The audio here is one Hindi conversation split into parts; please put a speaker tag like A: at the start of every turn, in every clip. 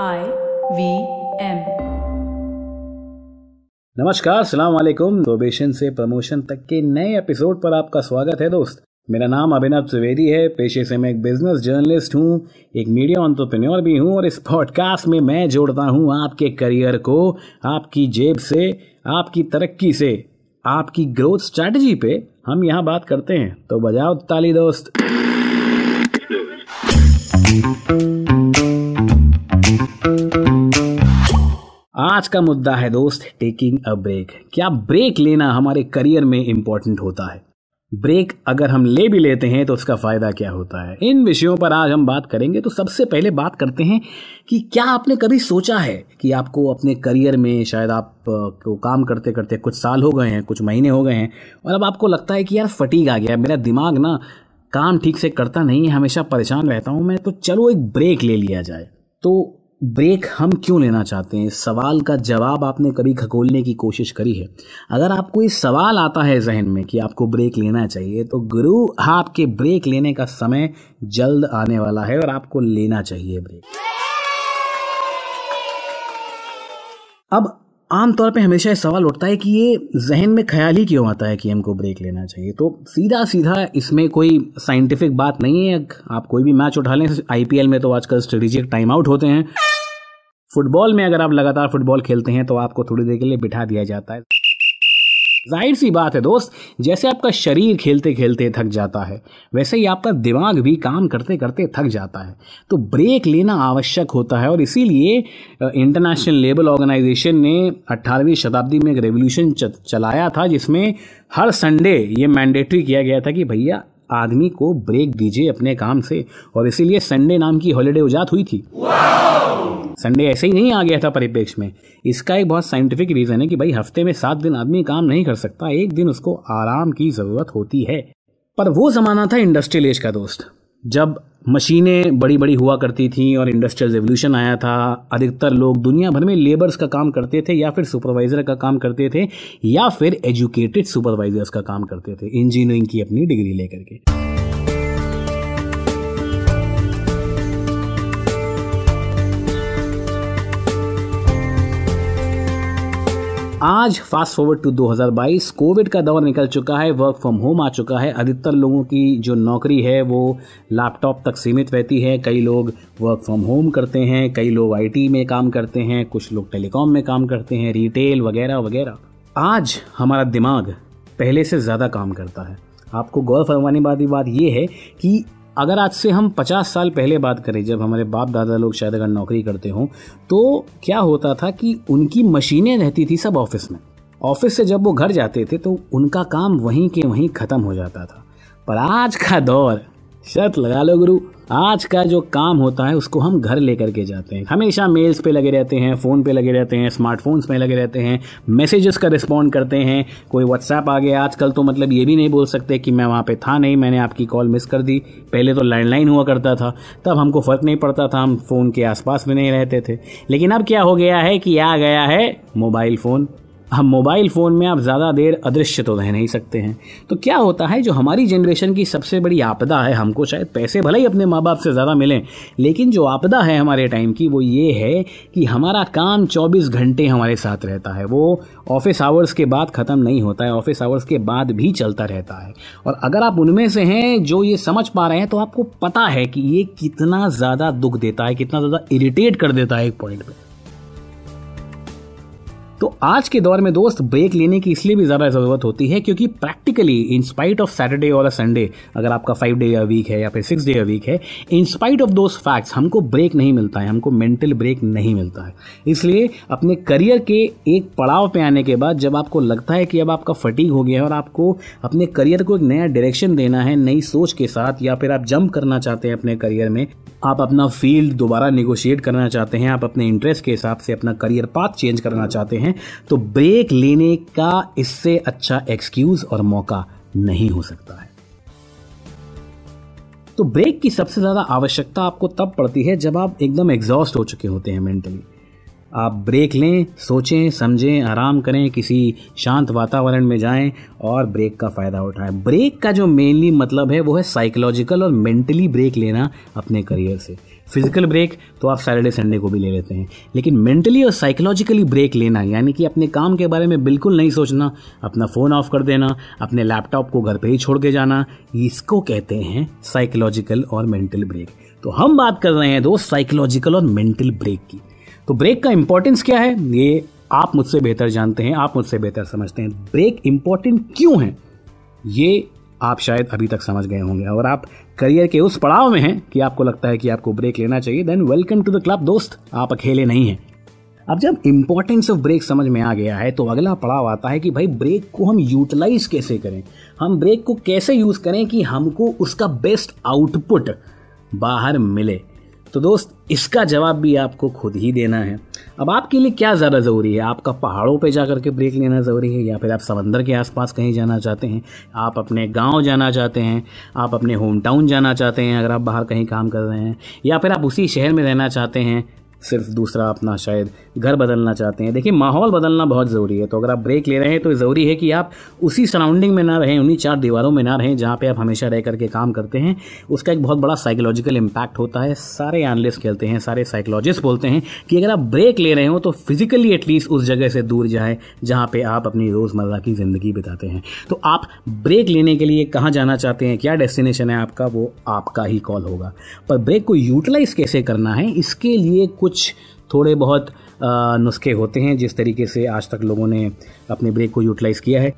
A: I V M.
B: नमस्कार, सलाम वालेकुम। प्रोबेशन से प्रमोशन तक के नए एपिसोड पर आपका स्वागत है दोस्त। मेरा नाम अभिनव त्रिवेदी है। पेशे से मैं एक बिज़नेस जर्नलिस्ट हूँ, एक मीडिया ऑन्टरप्रेन्योर भी हूँ और इस पॉडकास्ट में मैं जोड़ता हूँ आपके करियर को, आपकी जेब से, आपकी तरक्की से, आपकी ग्रोथ स्ट्रैटेजी पे हम यहाँ बात करते हैं। तो बजाओ ताली दोस्त। आज का मुद्दा है दोस्त टेकिंग अ ब्रेक क्या ब्रेक लेना हमारे करियर में इंपॉर्टेंट होता है? ब्रेक अगर हम ले भी लेते हैं तो उसका फ़ायदा क्या होता है? इन विषयों पर आज हम बात करेंगे तो सबसे पहले बात करते हैं कि क्या आपने कभी सोचा है कि आपको अपने करियर में शायद आप को काम करते करते कुछ साल हो गए हैं, कुछ महीने हो गए हैं, और अब आपको लगता है कि यार फटीक आ गया मेरा दिमाग ना काम ठीक से करता नहीं है, हमेशा परेशान रहता हूँ मैं तो चलो एक ब्रेक ले लिया जाए। तो ब्रेक हम क्यों लेना चाहते हैं? इस सवाल का जवाब आपने कभी खगोलने की कोशिश करी है। अगर आपको इस सवाल आता है जहन में कि आपको ब्रेक लेना चाहिए तो गुरु आपके ब्रेक लेने का समय जल्द आने वाला है और आपको लेना चाहिए ब्रेक। अब आमतौर पे हमेशा ये सवाल उठता है कि ये जहन में ख्याल ही क्यों आता है कि हमको ब्रेक लेना चाहिए? तो सीधा सीधा इसमें कोई साइंटिफिक बात नहीं है, आप कोई भी मैच उठा लें, आईपीएल में तो आजकल स्ट्रेटेजिक टाइम आउट होते हैं। फुटबॉल में अगर आप लगातार फुटबॉल खेलते हैं तो आपको थोड़ी देर के लिए बिठा दिया जाता है। ज़ाहिर सी बात है दोस्त, जैसे आपका शरीर खेलते खेलते थक जाता है, वैसे ही आपका दिमाग भी काम करते करते थक जाता है। तो ब्रेक लेना आवश्यक होता है और इसीलिए इंटरनेशनल लेबर ऑर्गेनाइजेशन ने 18वीं शताब्दी में एक रेवोल्यूशन चलाया था, जिसमें हर संडे ये मैंडेटरी किया गया था कि भैया, आदमी को ब्रेक दीजिए अपने काम से, और इसीलिए संडे नाम की हॉलीडे उजात हुई थी। संडे ऐसे ही नहीं आ गया था परिप्रेक्ष्य में। इसका एक बहुत साइंटिफिक रीज़न है कि भाई हफ़्ते में सात दिन आदमी काम नहीं कर सकता, एक दिन उसको आराम की ज़रूरत होती है। पर वो ज़माना था इंडस्ट्रियल एज का दोस्त। जब मशीनें बड़ी बड़ी हुआ करती थी और इंडस्ट्रियल रेवोल्यूशन आया था, अधिकतर लोग दुनिया भर में लेबर्स का काम करते थे या फिर सुपरवाइज़र का काम करते थे या फिर एजुकेटेड सुपरवाइजर्स का काम करते थे इंजीनियरिंग की अपनी डिग्री लेकर के। आज फास्ट फॉरवर्ड टू 2022 कोविड का दौर निकल चुका है वर्क फ्रॉम होम आ चुका है। अधिकतर लोगों की जो नौकरी है, वो लैपटॉप तक सीमित रहती है। कई लोग वर्क फ्रॉम होम करते हैं, कई लोग आईटी में काम करते हैं, कुछ लोग टेलीकॉम में काम करते हैं रिटेल वगैरह वगैरह। आज हमारा दिमाग पहले से ज़्यादा काम करता है। आपको गौर फरमाने वाली बात यह है कि अगर आज से हम पचास साल पहले बात करें, जब हमारे बाप दादा लोग शायद अगर नौकरी करते हों तो क्या होता था कि उनकी मशीनें रहती थी सब ऑफ़िस में। ऑफ़िस से जब वो घर जाते थे तो उनका काम वहीं के वहीं ख़त्म हो जाता था। पर आज का दौर, शर्त लगा लो गुरु। आज का जो काम होता है, उसको हम घर लेकर के जाते हैं। हमेशा मेल्स पे लगे रहते हैं फ़ोन पे लगे रहते हैं स्मार्टफोन्स में लगे रहते हैं मैसेजेस का रिस्पॉन्ड करते हैं। कोई व्हाट्सएप आ गया, आजकल तो मतलब ये भी नहीं बोल सकते कि मैं वहाँ पे था नहीं, मैंने आपकी कॉल मिस कर दी। पहले तो लैंडलाइन हुआ करता था, तब हमको फ़र्क नहीं पड़ता था, हम फ़ोन के आसपास में नहीं रहते थे। लेकिन अब क्या हो गया है कि आ गया है मोबाइल फ़ोन हम मोबाइल फ़ोन में आप ज़्यादा देर अदृश्य तो रह नहीं सकते हैं। तो क्या होता है, जो हमारी जनरेशन की सबसे बड़ी आपदा है, हमको शायद पैसे भले ही अपने माँ बाप से ज़्यादा मिलें, लेकिन जो आपदा है हमारे टाइम की, वो ये है कि हमारा काम 24 घंटे हमारे साथ रहता है। वो ऑफ़िस आवर्स के बाद ख़त्म नहीं होता है ऑफ़िस आवर्स के बाद भी चलता रहता है। और अगर आप उनमें से हैं, जो ये समझ पा रहे हैं तो आपको पता है कि ये कितना ज़्यादा दुख देता है, कितना ज़्यादा इरिटेट कर देता है एक पॉइंट पर तो आज के दौर में दोस्त ब्रेक लेने की इसलिए भी ज़्यादा ज़रूरत होती है क्योंकि practically in spite of Saturday और अ संडे अगर आपका फाइव डे या वीक है या फिर सिक्स डे या वीक है in spite of those facts हमको ब्रेक नहीं मिलता है, हमको मेंटल ब्रेक नहीं मिलता है। इसलिए अपने करियर के एक पड़ाव पे आने के बाद जब आपको लगता है कि अब आपका फटीक हो गया है और आपको अपने करियर को एक नया डायरेक्शन देना है, नई सोच के साथ, या फिर आप जंप करना चाहते हैं अपने करियर में, आप अपना फ़ील्ड दोबारा निगोशिएट करना चाहते हैं, आप अपने इंटरेस्ट के हिसाब से अपना करियर पाथ चेंज करना चाहते हैं तो ब्रेक लेने का इससे अच्छा एक्सक्यूज और मौका नहीं हो सकता है। तो ब्रेक की सबसे ज़्यादा आवश्यकता आपको तब पड़ती है जब आप एकदम एग्जॉस्ट हो चुके होते हैं मेंटली आप ब्रेक लें, सोचें, समझें, आराम करें, किसी शांत वातावरण में जाएँ और ब्रेक का फ़ायदा उठाएँ। ब्रेक का जो मेनली मतलब है, वो है साइकोलॉजिकल और मेंटली ब्रेक लेना अपने करियर से। फ़िज़िकल ब्रेक तो आप सैटरडे संडे को भी ले लेते हैं। लेकिन मेंटली और साइकोलॉजिकली ब्रेक लेना, यानी कि अपने काम के बारे में बिल्कुल नहीं सोचना, अपना फ़ोन ऑफ़ कर देना, अपने लैपटॉप को घर पर ही छोड़ के जाना, इसको कहते हैं साइकोलॉजिकल और मेंटल ब्रेक तो हम बात कर रहे हैं दोस्त साइकोलॉजिकल और मेंटल ब्रेक की। तो ब्रेक का इंपॉर्टेंस क्या है? ये आप मुझसे बेहतर जानते हैं, आप मुझसे बेहतर समझते हैं। ब्रेक इंपॉर्टेंट क्यों है? ये आप शायद अभी तक समझ गए होंगे। और आप करियर के उस पड़ाव में हैं कि आपको लगता है कि आपको ब्रेक लेना चाहिए then welcome to the club दोस्त। आप अकेले नहीं हैं। अब जब इम्पोर्टेंस ऑफ़ ब्रेक समझ में आ गया है तो अगला पड़ाव आता है कि भाई ब्रेक को हम यूटिलाइज कैसे करें? हम ब्रेक को कैसे यूज़ करें कि हमको उसका बेस्ट आउटपुट बाहर मिले? तो दोस्त, इसका जवाब भी आपको खुद ही देना है। अब आपके लिए क्या ज़्यादा ज़रूरी है? आपका पहाड़ों पे जा के ब्रेक लेना ज़रूरी है या फिर आप समंदर के आसपास कहीं जाना चाहते हैं? आप अपने गाँव जाना चाहते हैं, आप अपने होम टाउन जाना चाहते हैं, अगर आप बाहर कहीं काम कर रहे हैं, या फिर आप उसी शहर में रहना चाहते हैं सिर्फ़ दूसरा अपना शायद घर बदलना चाहते हैं। देखिए, माहौल बदलना बहुत ज़रूरी है तो अगर आप ब्रेक ले रहे हैं तो ज़रूरी है कि आप उसी सराउंडिंग में ना रहें, उन्हीं चार दीवारों में ना रहें, जहाँ पे आप हमेशा रह करके काम करते हैं। उसका एक बहुत बड़ा साइकोलॉजिकल इम्पैक्ट होता है। सारे एनालिस्ट कहते हैं, सारे साइकोलॉजिस्ट बोलते हैं कि अगर आप ब्रेक ले रहे हो तो फिजिकली एटलीस्ट उस जगह से दूर जाएँ, जहाँ पर आप अपनी रोज़मर्रा की ज़िंदगी बिताते हैं। तो आप ब्रेक लेने के लिए कहाँ जाना चाहते हैं, क्या डेस्टिनेशन है आपका, वो आपका ही कॉल होगा। पर ब्रेक को यूटिलाइज कैसे करना है, इसके लिए कुछ थोड़े बहुत नुस्खे होते हैं जिस तरीके से आज तक लोगों ने अपने ब्रेक को यूटिलाइज किया है।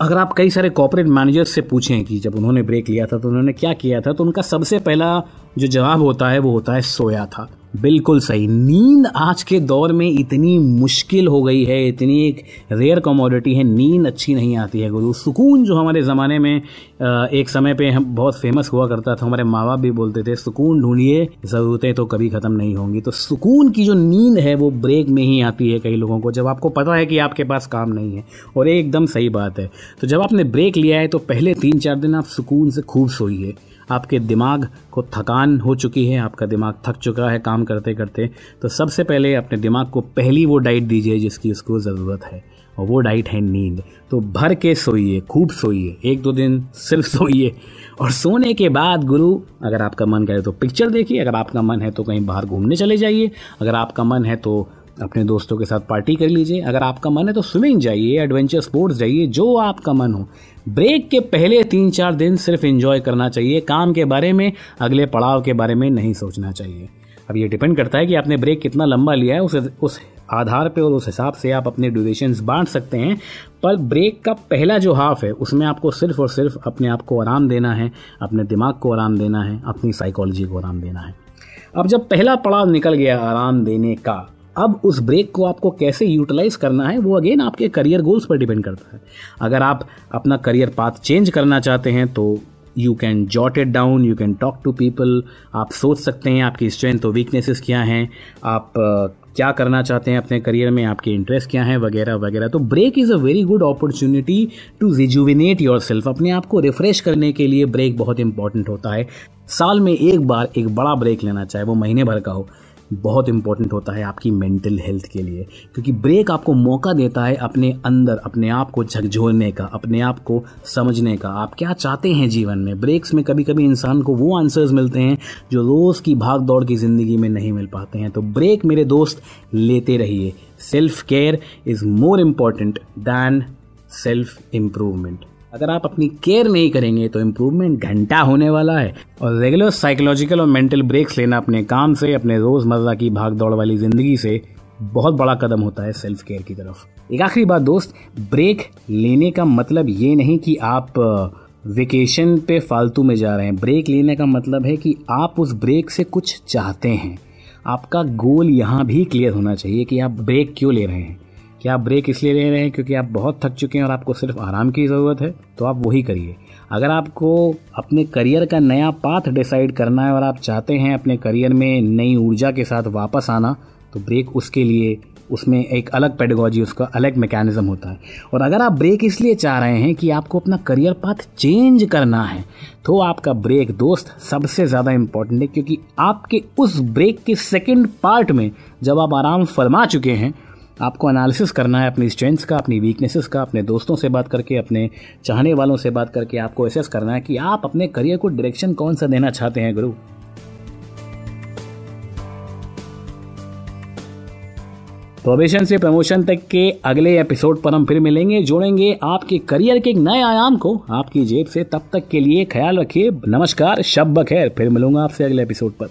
B: अगर आप कई सारे कॉपोरेट मैनेजर्स से पूछें कि जब उन्होंने ब्रेक लिया था तो उन्होंने क्या किया था तो उनका सबसे पहला जो जवाब होता है वो होता है सोया था। बिल्कुल सही। नींद आज के दौर में इतनी मुश्किल हो गई है, इतनी एक रेयर कमोडिटी है, नींद अच्छी नहीं आती है गुरु। सुकून जो हमारे ज़माने में एक समय पे हम बहुत फ़ेमस हुआ करता था, हमारे माँ बाप भी बोलते थे, सुकून ढूंढिए, ज़रूरतें तो कभी ख़त्म नहीं होंगी। तो सुकून की जो नींद है, वो ब्रेक में ही आती है कई लोगों को। जब आपको पता है कि आपके पास काम नहीं है, और एकदम सही बात है। तो जब आपने ब्रेक लिया है तो पहले तीन चार दिन आप सुकून से खूब सोइए। आपके दिमाग को थकान हो चुकी है, आपका दिमाग थक चुका है काम करते करते तो सबसे पहले अपने दिमाग को पहली वो डाइट दीजिए जिसकी उसको ज़रूरत है, और वो डाइट है नींद। तो भर के सोइए, खूब सोइए, एक दो दिन सिर्फ़ सोइए, और सोने के बाद गुरु, अगर आपका मन करे तो पिक्चर देखिए, अगर आपका मन है तो कहीं बाहर घूमने चले जाइए, अगर आपका मन है तो अपने दोस्तों के साथ पार्टी कर लीजिए, अगर आपका मन है तो स्विमिंग जाइए एडवेंचर स्पोर्ट्स जाइए, जो आपका मन हो ब्रेक के पहले तीन चार दिन सिर्फ़ एंजॉय करना चाहिए, काम के बारे में, अगले पड़ाव के बारे में नहीं सोचना चाहिए। अब ये डिपेंड करता है कि आपने ब्रेक कितना लंबा लिया है, उस उस आधार पे और उस हिसाब से आप अपने ड्यूरेशन बांट सकते हैं। पर ब्रेक का पहला जो हाफ़ है, उसमें आपको सिर्फ़ और सिर्फ़ अपने आप को आराम देना है, अपने दिमाग को आराम देना है, अपनी साइकोलॉजी को आराम देना है। अब जब पहला पड़ाव निकल गया आराम देने का अब उस ब्रेक को आपको कैसे यूटिलाइज करना है, वो अगेन आपके करियर गोल्स पर डिपेंड करता है। अगर आप अपना करियर पाथ चेंज करना चाहते हैं तो you can jot it down you can talk to people आप सोच सकते हैं आपकी स्ट्रेंथ और वीकनेसेस क्या हैं, आप क्या करना चाहते हैं अपने करियर में, आपके इंटरेस्ट क्या हैं, वगैरह वगैरह। तो break is a very good opportunity to rejuvenate yourself अपने आप को रिफ्रेश करने के लिए ब्रेक बहुत इंपॉर्टेंट होता है। साल में एक बार एक बड़ा ब्रेक लेना, चाहे वो महीने भर का हो। बहुत इंपॉर्टेंट होता है आपकी मेंटल हेल्थ के लिए, क्योंकि ब्रेक आपको मौका देता है अपने अंदर, अपने आप को झकझोरने का, अपने आप को समझने का। आप क्या चाहते हैं जीवन में? ब्रेक्स में कभी कभी इंसान को वो आंसर्स मिलते हैं जो रोज़ की भाग दौड़ की ज़िंदगी में नहीं मिल पाते हैं। तो ब्रेक मेरे दोस्त, लेते रहिए। Self care is more important than self improvement अगर आप अपनी केयर नहीं करेंगे तो इम्प्रूवमेंट घंटा होने वाला है। और रेगुलर साइकोलॉजिकल और मेंटल ब्रेक्स लेना अपने काम से, अपने रोज़मर्रा की भाग दौड़ वाली ज़िंदगी से बहुत बड़ा कदम होता है सेल्फ केयर की तरफ़। एक आखिरी बात दोस्त ब्रेक लेने का मतलब ये नहीं कि आप वेकेशन पे फालतू में जा रहे हैं। ब्रेक लेने का मतलब है कि आप उस ब्रेक से कुछ चाहते हैं। आपका गोल यहाँ भी क्लियर होना चाहिए कि आप ब्रेक क्यों ले रहे हैं। क्या आप ब्रेक इसलिए ले रहे हैं क्योंकि आप बहुत थक चुके हैं और आपको सिर्फ़ आराम की ज़रूरत है तो आप वही करिए। अगर आपको अपने करियर का नया पाथ डिसाइड करना है और आप चाहते हैं अपने करियर में नई ऊर्जा के साथ वापस आना तो ब्रेक उसके लिए, उसमें एक अलग पेडगोजी उसका अलग मैकेनिज्म होता है। और अगर आप ब्रेक इसलिए चाह रहे हैं कि आपको अपना करियर पाथ चेंज करना है तो आपका ब्रेक दोस्त सबसे ज़्यादा इंपॉर्टेंट है, क्योंकि आपके उस ब्रेक के सेकेंड पार्ट में जब आप आराम फरमा चुके हैं आपको एनालिसिस करना है अपनी स्ट्रेंथ्स का, अपनी वीकनेसेस का, अपने दोस्तों से बात करके, अपने चाहने वालों से बात करके आपको एसेस करना है कि आप अपने करियर को डायरेक्शन कौन सा देना चाहते हैं, गुरु? प्रोबेशन से प्रमोशन तक के अगले एपिसोड पर हम फिर मिलेंगे, जोड़ेंगे आपके करियर के एक नए आयाम को। आपकी जेब से तब तक के लिए ख्याल रखिए। नमस्कार, शब बखैर। फिर मिलूँगा आपसे अगले एपिसोड पर।